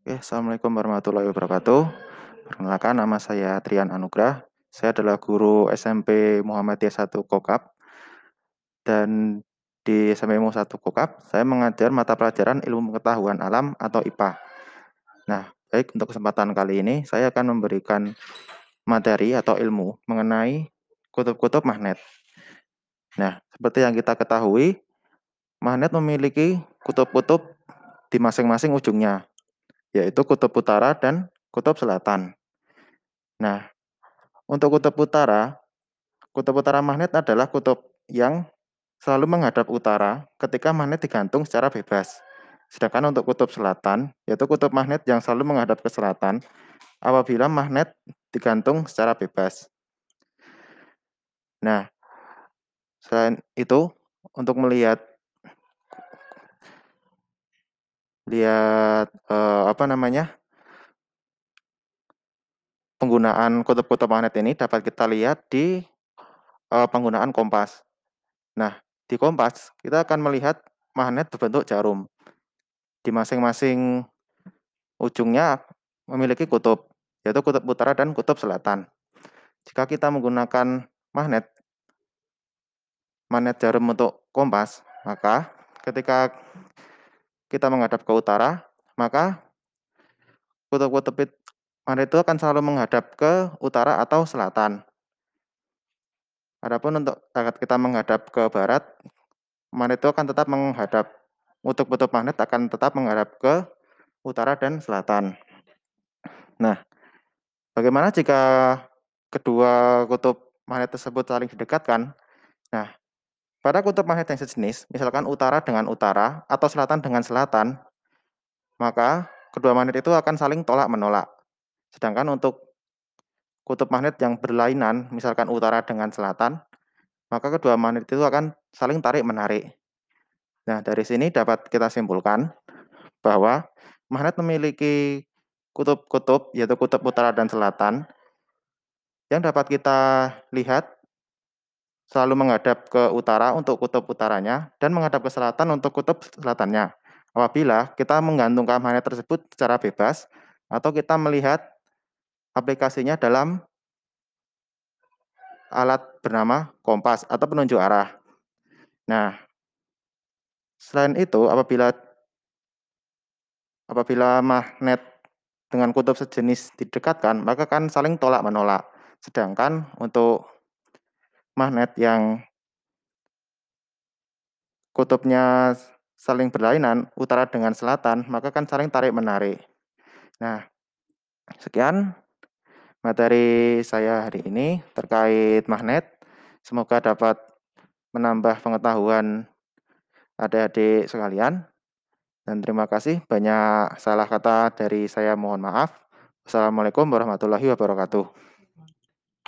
Oke, Assalamualaikum warahmatullahi wabarakatuh. Perkenalkan, nama saya Trian Anugrah. Saya adalah guru SMP Muhammadiyah 1 Kokap. Dan di SMP Mu 1 Kokap, saya mengajar mata pelajaran ilmu pengetahuan alam atau IPA. Nah, baik untuk kesempatan kali ini, saya akan memberikan materi atau ilmu mengenai kutub-kutub magnet. Nah, seperti yang kita ketahui, magnet memiliki kutub-kutub di masing-masing ujungnya, yaitu kutub utara dan kutub selatan. Nah, untuk kutub utara, kutub utara magnet adalah kutub yang selalu menghadap utara ketika magnet digantung secara bebas. Sedangkan untuk kutub selatan, yaitu kutub magnet yang selalu menghadap ke selatan, apabila magnet digantung secara bebas. Nah, selain itu, untuk melihat lihat eh, apa namanya penggunaan kutub-kutub magnet ini dapat kita lihat di eh, penggunaan kompas. Nah, di kompas kita akan melihat magnet berbentuk jarum. Di masing-masing ujungnya memiliki kutub, yaitu kutub utara dan kutub selatan. Jika kita menggunakan magnet magnet jarum untuk kompas, maka ketika kita menghadap ke utara, maka kutub-kutub magnet itu akan selalu menghadap ke utara atau selatan. Adapun untuk saat kita menghadap ke barat, magnet itu akan tetap menghadap untuk kutub magnet akan tetap menghadap ke utara dan selatan. Nah, bagaimana jika kedua kutub magnet tersebut saling didekatkan? Nah, pada kutub magnet yang sejenis, misalkan utara dengan utara atau selatan dengan selatan, maka kedua magnet itu akan saling tolak-menolak. Sedangkan untuk kutub magnet yang berlainan, misalkan utara dengan selatan, maka kedua magnet itu akan saling tarik-menarik. Nah, dari sini dapat kita simpulkan bahwa magnet memiliki kutub-kutub, yaitu kutub utara dan selatan, yang dapat kita lihat selalu menghadap ke utara untuk kutub utaranya dan menghadap ke selatan untuk kutub selatannya. Apabila kita menggantungkan magnet tersebut secara bebas atau kita melihat aplikasinya dalam alat bernama kompas atau penunjuk arah. Nah, selain itu apabila apabila magnet dengan kutub sejenis didekatkan, maka akan saling tolak menolak. Sedangkan untuk magnet yang kutubnya saling berlainan, utara dengan selatan, maka kan saling tarik-menarik. Nah, sekian materi saya hari ini terkait magnet. Semoga dapat menambah pengetahuan adik-adik sekalian. Dan terima kasih, banyak salah kata dari saya mohon maaf. Wassalamualaikum warahmatullahi wabarakatuh.